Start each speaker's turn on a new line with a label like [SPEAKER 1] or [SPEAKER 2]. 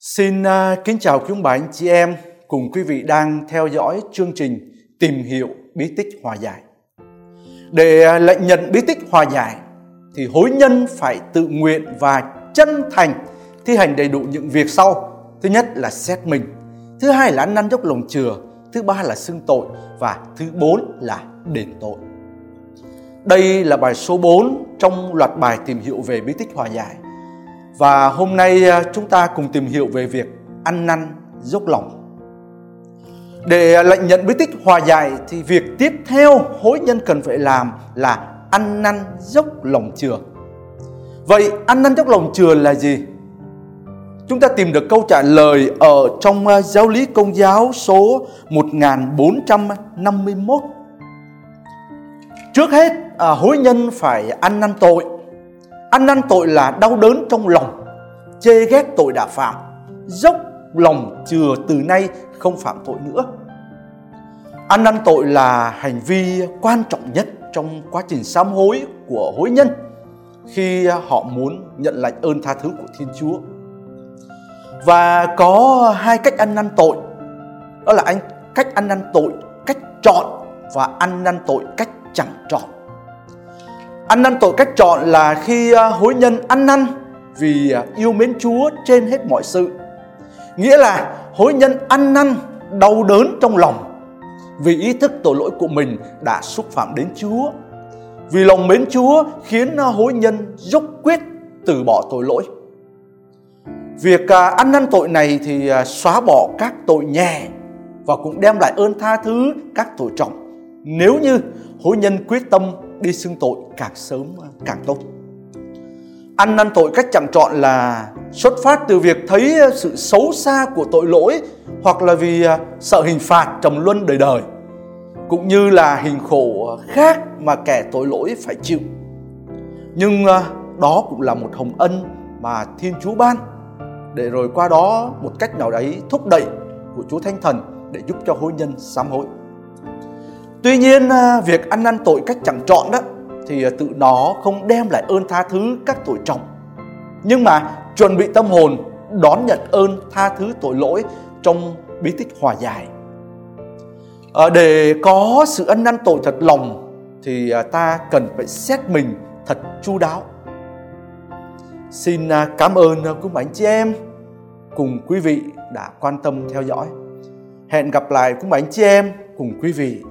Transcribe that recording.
[SPEAKER 1] Xin à, kính chào quý ông bà anh chị em cùng quý vị đang theo dõi chương trình Tìm hiểu bí tích hòa giải. Để à, lệnh nhận bí tích hòa giải thì hối nhân phải tự nguyện và chân thành thi hành đầy đủ những việc sau. Thứ nhất là xét mình, thứ hai là năn dốc lòng chừa, thứ ba là xưng tội và thứ bốn là đền tội. Đây là bài số 4 trong loạt bài tìm hiểu về bí tích hòa giải và hôm nay à, chúng ta cùng tìm hiểu về việc ăn năn dốc lòng. Để à, lệnh nhận bí tích hòa giải thì việc tiếp theo hối nhân cần phải làm là ăn năn dốc lòng chừa. Vậy ăn năn dốc lòng chừa là gì? Chúng ta tìm được câu trả lời ở trong à, giáo lý công giáo số 1451. Trước hết, à, hối nhân phải ăn năn tội Ăn năn tội là đau đớn trong lòng, chê ghét tội đã phạm, dốc lòng chừa từ nay không phạm tội nữa. Ăn năn tội là hành vi quan trọng nhất trong quá trình sám hối của hối nhân khi họ muốn nhận lãnh ơn tha thứ của Thiên Chúa. Và có hai cách ăn năn tội. Đó là anh cách ăn năn tội cách chọn và ăn năn tội cách chẳng chọn. Ăn năn tội cách chọn là khi à, hối nhân ăn năn vì à, yêu mến Chúa trên hết mọi sự. Nghĩa là hối nhân ăn năn, đau đớn trong lòng vì ý thức tội lỗi của mình đã xúc phạm đến Chúa. Vì lòng mến Chúa khiến à, hối nhân dốc quyết từ bỏ tội lỗi. Việc ăn năn tội này thì xóa bỏ các tội nhẹ và cũng đem lại ơn tha thứ các tội trọng. Nếu như hối nhân quyết tâm đi xưng tội càng sớm càng tốt. Ăn năn tội cách chẳng chọn là xuất phát từ việc thấy sự xấu xa của tội lỗi hoặc là vì à, sợ hình phạt trầm luân đời đời, cũng như là hình khổ khác mà kẻ tội lỗi phải chịu. Nhưng à, đó cũng là một hồng ân mà Thiên Chúa ban để rồi qua đó một cách nào đấy thúc đẩy của Chúa Thánh Thần để giúp cho hối nhân sám hối. Tuy nhiên à, việc ăn năn tội cách chẳng chọn đó thì à, tự nó không đem lại ơn tha thứ các tội trọng. Nhưng mà chuẩn bị tâm hồn đón nhận ơn tha thứ tội lỗi trong bí tích hòa giải. À, để có sự ăn năn tội thật lòng thì à, ta cần phải xét mình thật chu đáo. Xin cảm ơn quý anh chị em cùng quý vị đã quan tâm theo dõi. Hẹn gặp lại quý anh chị em cùng quý vị